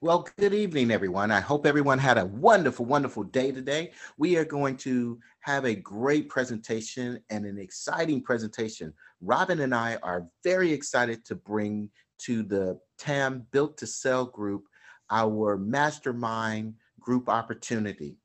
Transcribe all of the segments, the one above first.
Well, good evening, everyone. I hope everyone had a wonderful, wonderful day today. We are going to have a great presentation and an exciting presentation. Robin and I are very excited to bring to the TAM Built to Sell group our mastermind group opportunity.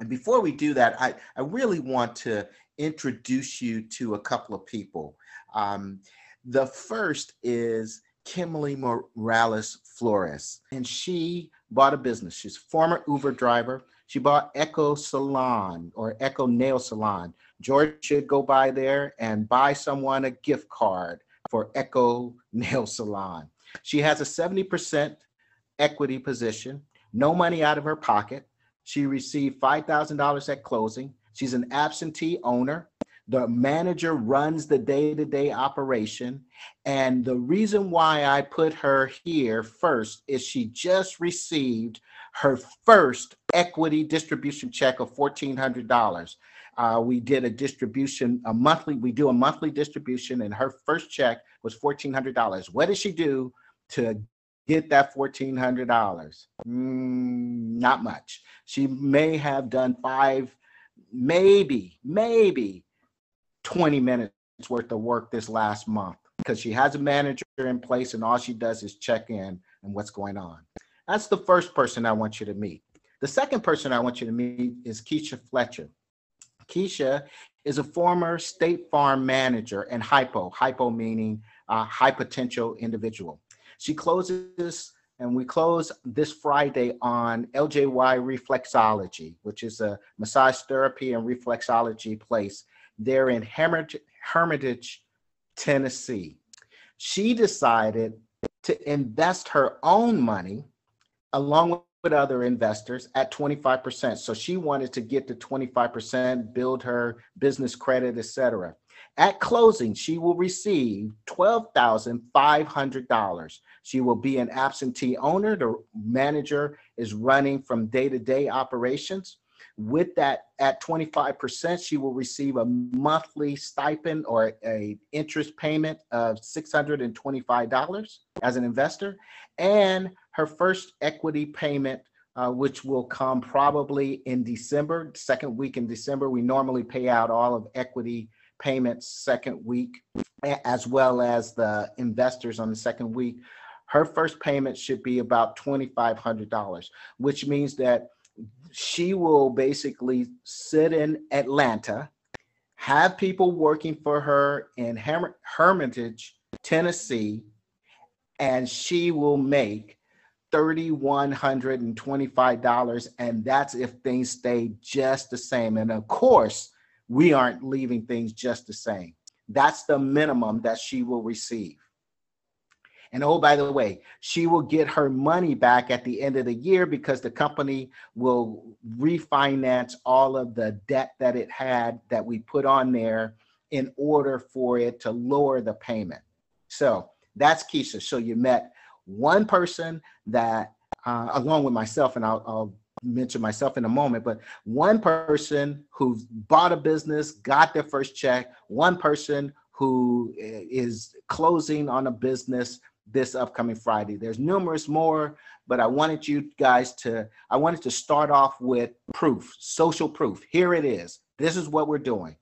And before we do that, I, I really want to introduce you to a couple of people. Um, the first is Kimberly Morales Flores, and she bought a business. She's a former Uber driver. She bought Echo Salon or Echo Nail Salon. George should go by there and buy someone a gift card for Echo Nail Salon. She has a 70% equity position, no money out of her pocket. She received $5,000 at closing. She's an absentee owner. The manager runs the day to day operation. And the reason why I put her here first is she just received her first equity distribution check of $1,400. Uh, we did a distribution, a monthly, we do a monthly distribution, and her first check was $1,400. What did she do to get that $1,400? Mm, not much. She may have done five, maybe, maybe 20 minutes worth of work this last month because she has a manager in place and all she does is check in and what's going on. That's the first person I want you to meet. The second person I want you to meet is Keisha Fletcher. Keisha is a former State Farm manager and hypo, hypo meaning uh, high potential individual. She closes, and we close this Friday on LJY Reflexology, which is a massage therapy and reflexology place there in Hermitage, Tennessee. She decided to invest her own money along with other investors at 25%. So she wanted to get to 25%, build her business credit, etc. At closing, she will receive $12,500. She will be an absentee owner. The manager is running from day to day operations. With that, at 25%, she will receive a monthly stipend or a interest payment of $625 as an investor, and her first equity payment, uh, which will come probably in December, second week in December. We normally pay out all of equity payments second week, as well as the investors on the second week. Her first payment should be about $2,500, which means that she will basically sit in Atlanta, have people working for her in Herm- Hermitage, Tennessee, and she will make $3,125. And that's if things stay just the same. And of course, we aren't leaving things just the same. That's the minimum that she will receive. And oh, by the way, she will get her money back at the end of the year because the company will refinance all of the debt that it had that we put on there in order for it to lower the payment. So that's Keisha. So you met one person that, uh, along with myself, and I'll, I'll mention myself in a moment, but one person who bought a business, got their first check, one person who eh, closing on a business this upcoming Friday. There's numerous more, but I wanted you guys to, I wanted to start off with proof, social proof. Here it is. This is what we're doing.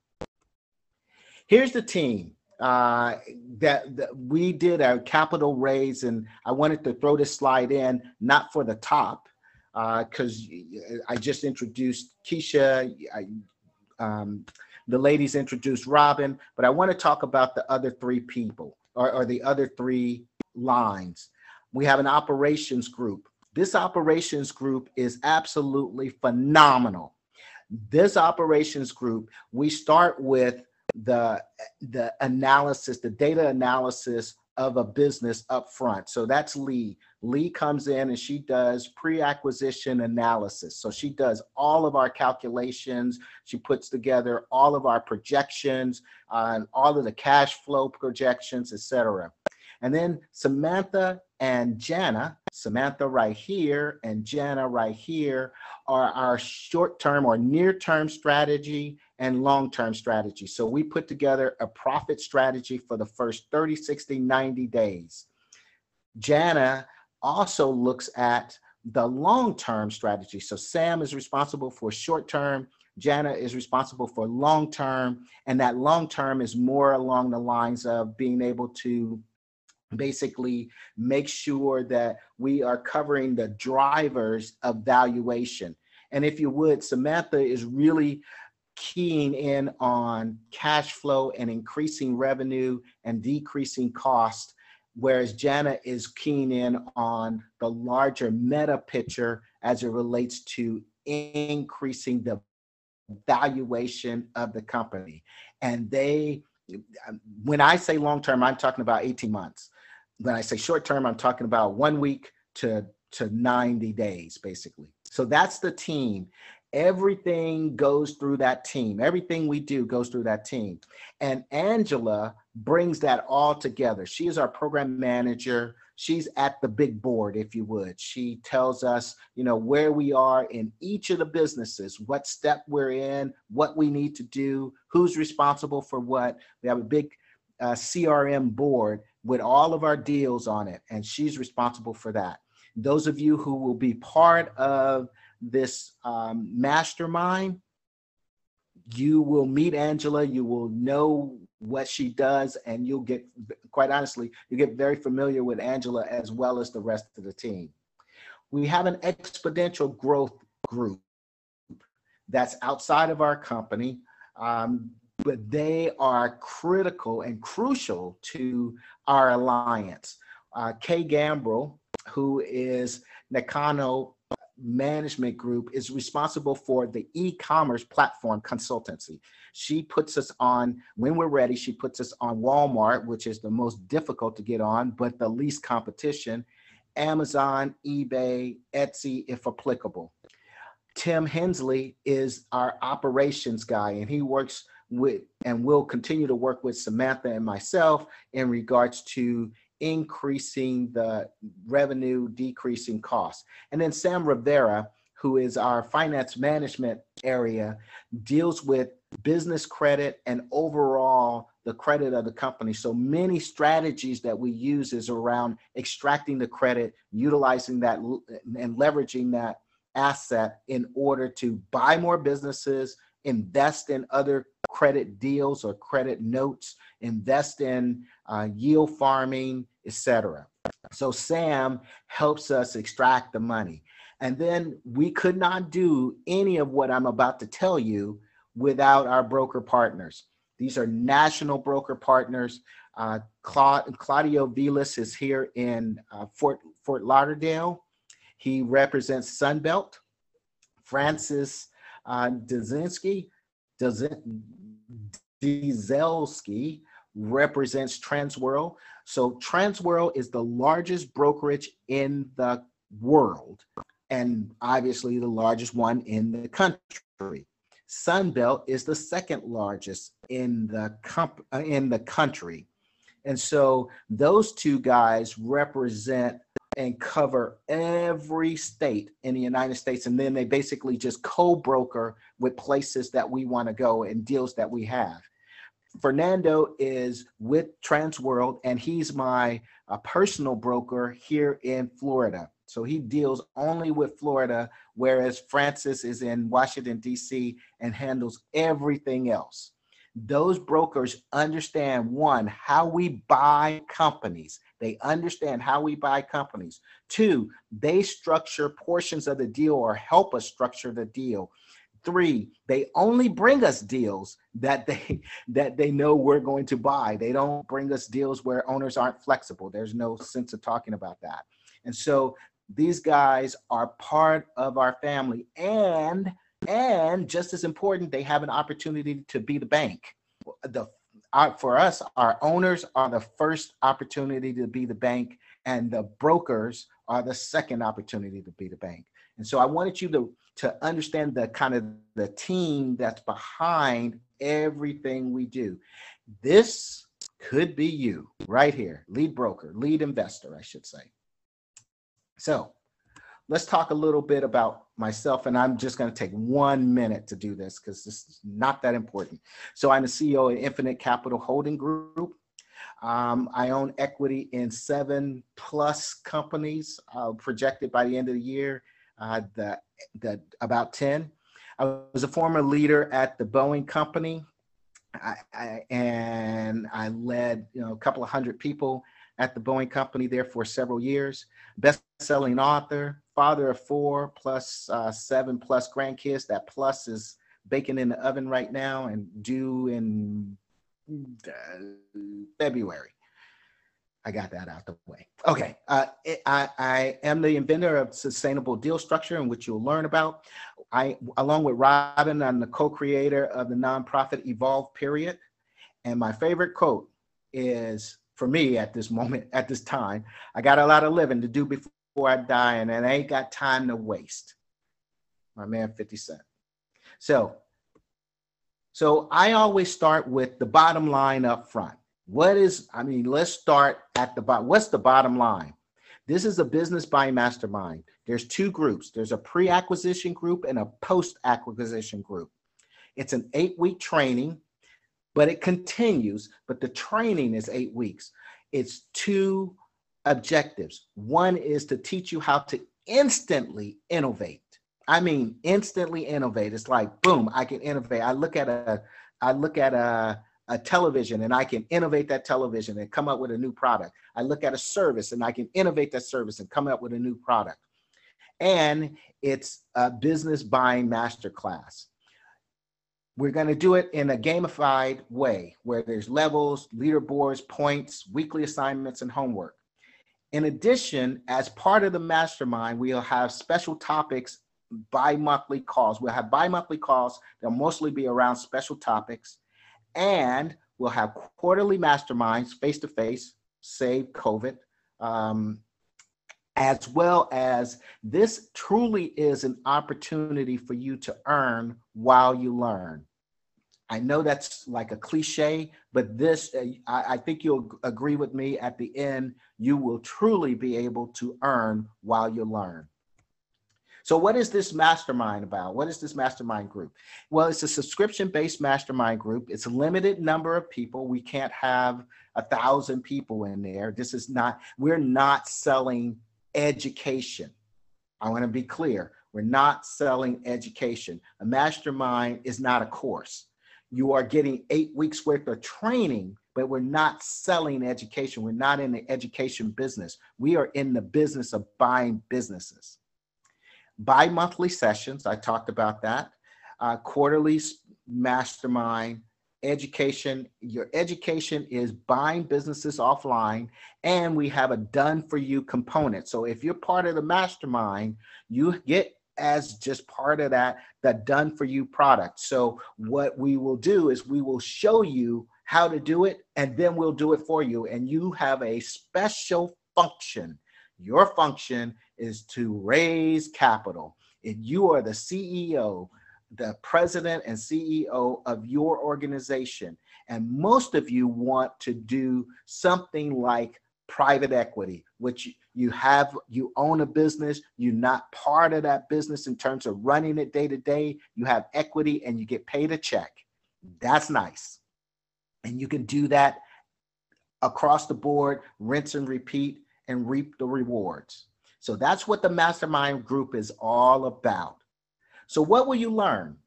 Here's the team uh, that, that we did a capital raise, and I wanted to throw this slide in, not for the top, because uh, I just introduced Keisha. I, um, the ladies introduced Robin, but I want to talk about the other three people or, or the other three lines. We have an operations group. This operations group is absolutely phenomenal. This operations group, we start with the the analysis, the data analysis of a business up front. So that's Lee. Lee comes in and she does pre-acquisition analysis. So she does all of our calculations. She puts together all of our projections, uh, all of the cash flow projections, etc. And then Samantha and Jana, Samantha right here and Jana right here, are our short term or near term strategy and long term strategy. So we put together a profit strategy for the first 30, 60, 90 days. Jana also looks at the long-term strategy. So Sam is responsible for short-term, Jana is responsible for long-term, and that long-term is more along the lines of being able to basically make sure that we are covering the drivers of valuation. And if you would, Samantha is really keying in on cash flow and increasing revenue and decreasing cost, whereas Jana is keying in on the larger meta picture as it relates to increasing the valuation of the company. And they, when I say long term, I'm talking about 18 months. When I say short term, I'm talking about one week to to 90 days, basically. So that's the team. Everything goes through that team. Everything we do goes through that team. And Angela brings that all together. She is our program manager. She's at the big board, if you would. She tells us, you know, where we are in each of the businesses, what step we're in, what we need to do, who's responsible for what. We have a big uh, CRM board with all of our deals on it, and she's responsible for that. Those of you who will be part of this um, mastermind, you will meet Angela, you will know what she does, and you'll get, quite honestly, you get very familiar with Angela as well as the rest of the team. We have an exponential growth group that's outside of our company, um, but they are critical and crucial to our alliance. Uh, Kay Gambrill, who is Nakano management group is responsible for the e-commerce platform consultancy. She puts us on when we're ready. She puts us on Walmart, which is the most difficult to get on, but the least competition. Amazon, eBay, Etsy, if applicable. Tim Hensley is our operations guy, and he works with and will continue to work with Samantha and myself in regards to increasing the revenue, decreasing costs. And then Sam Rivera, who is our finance management area, deals with business credit and overall the credit of the company. So many strategies that we use is around extracting the credit, utilizing that and leveraging that asset in order to buy more businesses, invest in other credit deals or credit notes, invest in uh, yield farming, etc. So Sam helps us extract the money. And then we could not do any of what I'm about to tell you without our broker partners. These are national broker partners. Uh, Cla- Claudio Vilas is here in uh, Fort, Fort Lauderdale. He represents Sunbelt. Francis uh, Dzinski, Dieselski represents Transworld. So Transworld is the largest brokerage in the world and obviously the largest one in the country. Sunbelt is the second largest in the comp- uh, in the country. And so those two guys represent and cover every state in the United States. And then they basically just co broker with places that we want to go and deals that we have. Fernando is with Transworld, and he's my uh, personal broker here in Florida. So he deals only with Florida, whereas Francis is in Washington, D.C., and handles everything else. Those brokers understand one, how we buy companies. They understand how we buy companies. Two, they structure portions of the deal or help us structure the deal. Three, they only bring us deals that they that they know we're going to buy. They don't bring us deals where owners aren't flexible. There's no sense of talking about that. And so these guys are part of our family and and just as important, they have an opportunity to be the bank. The for us, our owners are the first opportunity to be the bank, and the brokers are the second opportunity to be the bank. And so I wanted you to to understand the kind of the team that's behind everything we do. This could be you right here, lead broker, lead investor, I should say. So let's talk a little bit about myself, and I'm just going to take one minute to do this because this is not that important. So I'm the CEO of Infinite Capital Holding Group. Um, I own equity in seven plus companies uh, projected by the end of the year, uh, the, the, about 10. I was a former leader at the Boeing company, I, I, and I led you know a couple of hundred people at the Boeing company there for several years. Best-selling author, father of four plus uh, seven plus grandkids. That plus is baking in the oven right now and due in uh, February. I got that out the way. Okay, uh, I, I am the inventor of sustainable deal structure, in which you'll learn about. I, along with Robin, I'm the co-creator of the nonprofit Evolve Period, and my favorite quote is for me at this moment, at this time. I got a lot of living to do before I die, and I ain't got time to waste. My man, 50 Cent. So, so I always start with the bottom line up front. What is, I mean, let's start at the bottom. What's the bottom line? This is a business buying mastermind. There's two groups. There's a pre-acquisition group and a post-acquisition group. It's an eight-week training, but it continues, but the training is eight weeks. It's two objectives. One is to teach you how to instantly innovate. I mean, instantly innovate. It's like, boom, I can innovate. I look at a, I look at a, a television and I can innovate that television and come up with a new product. I look at a service and I can innovate that service and come up with a new product. And it's a business buying masterclass. We're going to do it in a gamified way where there's levels, leaderboards, points, weekly assignments, and homework. In addition, as part of the mastermind, we'll have special topics bi-monthly calls. We'll have bi-monthly calls. They'll mostly be around special topics. And we'll have quarterly masterminds face-to-face, save COVID, um, as well as this truly is an opportunity for you to earn while you learn. I know that's like a cliche, but this, uh, I, I, think you'll agree with me at the end, you will truly be able to earn while you learn. So what is this mastermind about? What is this mastermind group? Well, it's a subscription-based mastermind group. It's a limited number of people. We can't have a thousand people in there. This is not, we're not selling education. I want to be clear. We're not selling education. A mastermind is not a course. You are getting eight weeks worth of training, but we're not selling education. We're not in the education business. We are in the business of buying businesses bi-monthly sessions, I talked about that, uh, quarterly mastermind, education. Your education is buying businesses offline, and we have a done for you component. So if you're part of the mastermind, you get as just part of that, the done for you product. So what we will do is we will show you how to do it, and then we'll do it for you. And you have a special function. Your function is to raise capital. If you are the CEO, the president and CEO of your organization, and most of you want to do something like private equity, which you have, you own a business, you're not part of that business in terms of running it day to day, you have equity and you get paid a check. That's nice. And you can do that across the board, rinse and repeat, and reap the rewards. So that's what the mastermind group is all about. So what will you learn?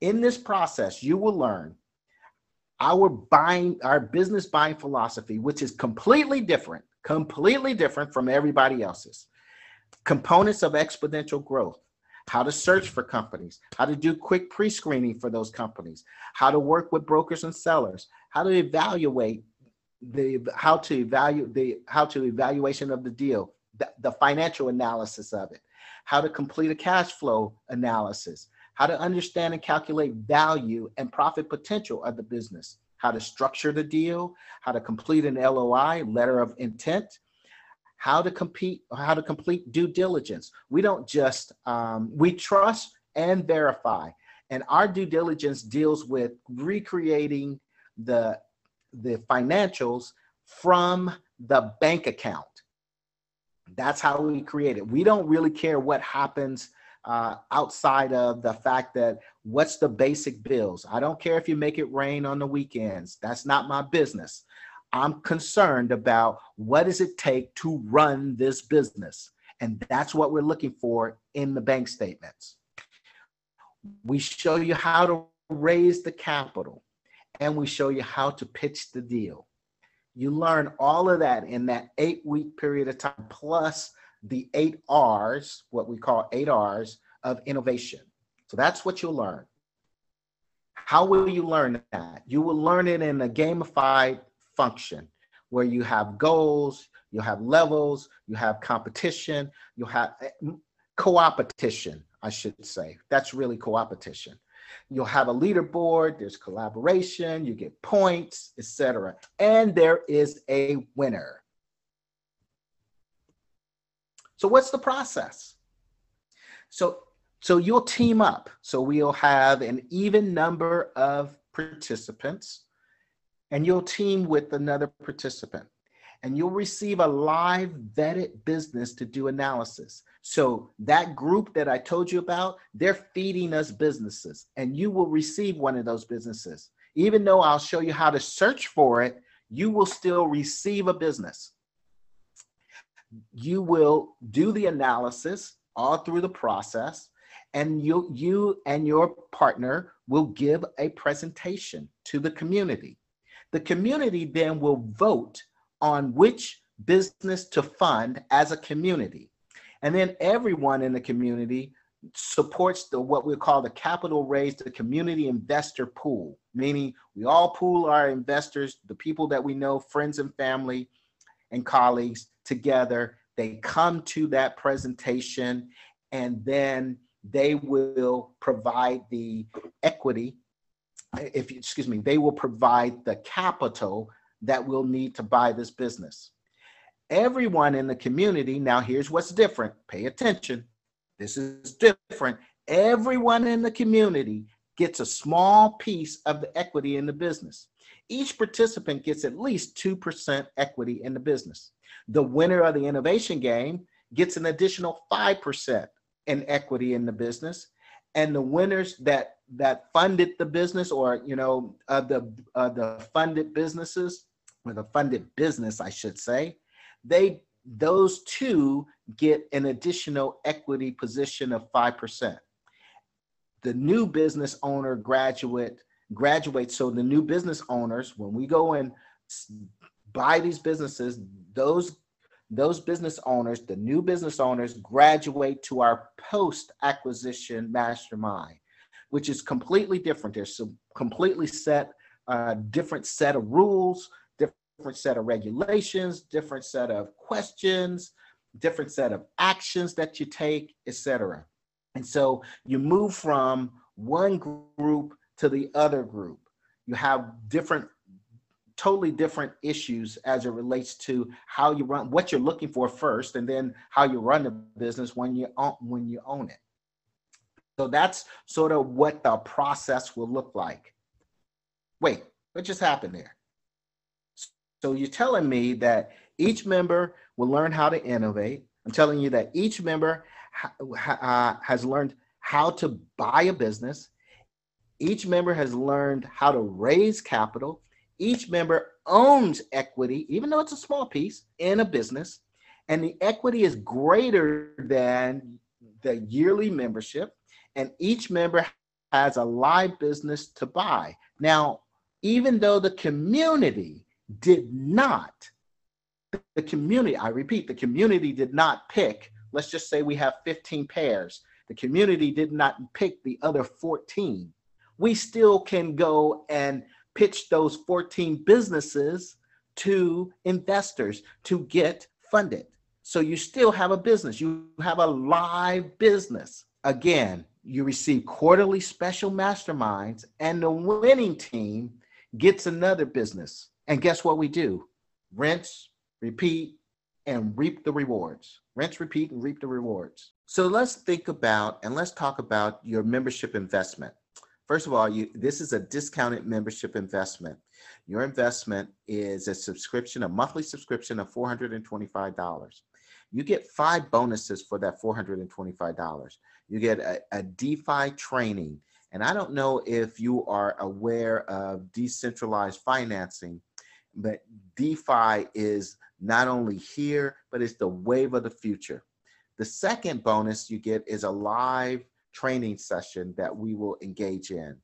In this process, you will learn our buying, our business buying philosophy, which is completely different, completely different from everybody else's. Components of exponential growth, how to search for companies, how to do quick pre-screening for those companies, how to work with brokers and sellers, how to evaluate the how to evaluate the how to evaluation of the deal, the, the financial analysis of it, how to complete a cash flow analysis, how to understand and calculate value and profit potential of the business, how to structure the deal, how to complete an LOI, letter of intent, how to compete, how to complete due diligence. We don't just, um, we trust and verify. And our due diligence deals with recreating the, the financials from the bank account. That's how we create it. We don't really care what happens uh, outside of the fact that what's the basic bills. I don't care if you make it rain on the weekends. That's not my business. I'm concerned about what does it take to run this business. And that's what we're looking for in the bank statements. We show you how to raise the capital and we show you how to pitch the deal. You learn all of that in that eight week period of time, plus the eight R's, what we call eight R's of innovation. So that's what you'll learn. How will you learn that? You will learn it in a gamified function where you have goals, you have levels, you have competition, you have eh, co-opetition, I should say. That's really co-opetition. You'll have a leaderboard, there's collaboration, you get points, etc. And there is a winner. So what's the process? So so you'll team up. So we'll have an even number of participants and you'll team with another participant and you'll receive a live vetted business to do analysis. So that group that I told you about, they're feeding us businesses and you will receive one of those businesses. Even though I'll show you how to search for it, you will still receive a business. You will do the analysis all through the process and you you and your partner will give a presentation to the community. The community then will vote on which business to fund as a community. And then everyone in the community supports the what we call the capital raise the community investor pool meaning we all pool our investors the people that we know friends and family and colleagues together they come to that presentation and then they will provide the equity if excuse me they will provide the capital that we'll need to buy this business. Everyone in the community now here's what's different pay attention. This is different. Everyone in the community gets a small piece of the equity in the business. Each participant gets at least 2% equity in the business. The winner of the innovation game gets an additional 5% in equity in the business. And the winners that that funded the business or you know uh, the uh, the funded businesses or the funded business i should say they those two get an additional equity position of 5% the new business owner graduate graduates so the new business owners when we go and buy these businesses those those business owners, the new business owners, graduate to our post acquisition mastermind, which is completely different. There's some completely set, uh, different set of rules, different set of regulations, different set of questions, different set of actions that you take, etc. And so you move from one group to the other group. You have different totally different issues as it relates to how you run what you're looking for first and then how you run the business when you own when you own it so that's sort of what the process will look like wait what just happened there so you're telling me that each member will learn how to innovate. I'm telling you that each member ha- ha- has learned how to buy a business. Each member has learned how to raise capital. Each member owns equity, even though it's a small piece, in a business, and the equity is greater than the yearly membership, and each member has a live business to buy. Now, even though the community did not, the community, I repeat, the community did not pick, let's just say we have 15 pairs, the community did not pick the other 14. We still can go and pitch those 14 businesses to investors to get funded. So you still have a business, you have a live business. Again, you receive quarterly special masterminds, and the winning team gets another business. And guess what we do? Rinse, repeat, and reap the rewards. Rinse, repeat, and reap the rewards. So let's think about and let's talk about your membership investment. First of all, you, this is a discounted membership investment. Your investment is a subscription, a monthly subscription of $425. You get five bonuses for that $425. You get a, a DeFi training. And I don't know if you are aware of decentralized financing. But DeFi is not only here, but it's the wave of the future. The second bonus you get is a live training session that we will engage in.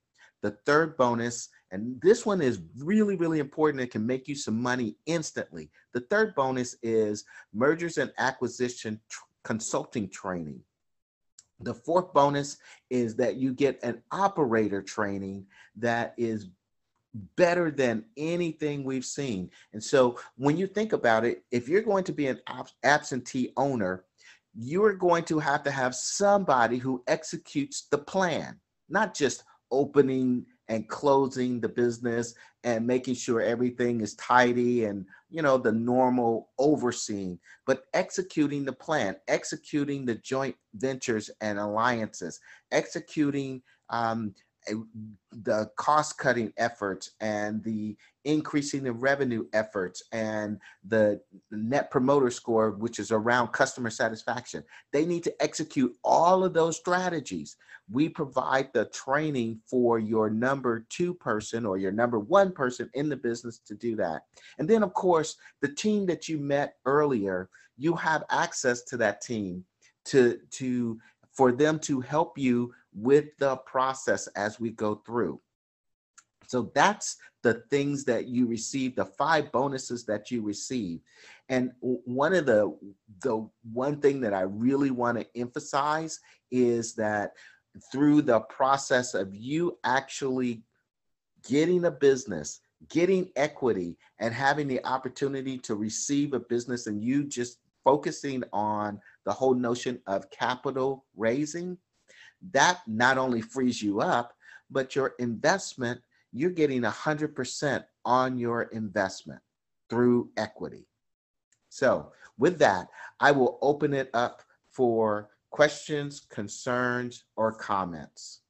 The third bonus, and this one is really, really important. It can make you some money instantly. The third bonus is mergers and acquisition tr consulting training. The fourth bonus is that you get an operator training that is better than anything we've seen. And so when you think about it, if you're going to be an absentee owner, you're going to have to have somebody who executes the plan, not just opening and closing the business and making sure everything is tidy and you know the normal overseeing but executing the plan executing the joint ventures and alliances executing um, the cost cutting efforts and the increasing the revenue efforts and the net promoter score, which is around customer satisfaction. They need to execute all of those strategies. We provide the training for your number two person or your number one person in the business to do that. And then, of course, the team that you met earlier, you have access to that team to, to for them to help you with the process as we go through. So that's the things that you receive, the five bonuses that you receive. And one of the, the one thing that I really want to emphasize is that through the process of you actually getting a business, getting equity, and having the opportunity to receive a business and you just focusing on the whole notion of capital raising, that not only frees you up, but your investment, you're getting 100% on your investment through equity. So with that, I will open it up for questions, concerns, or comments.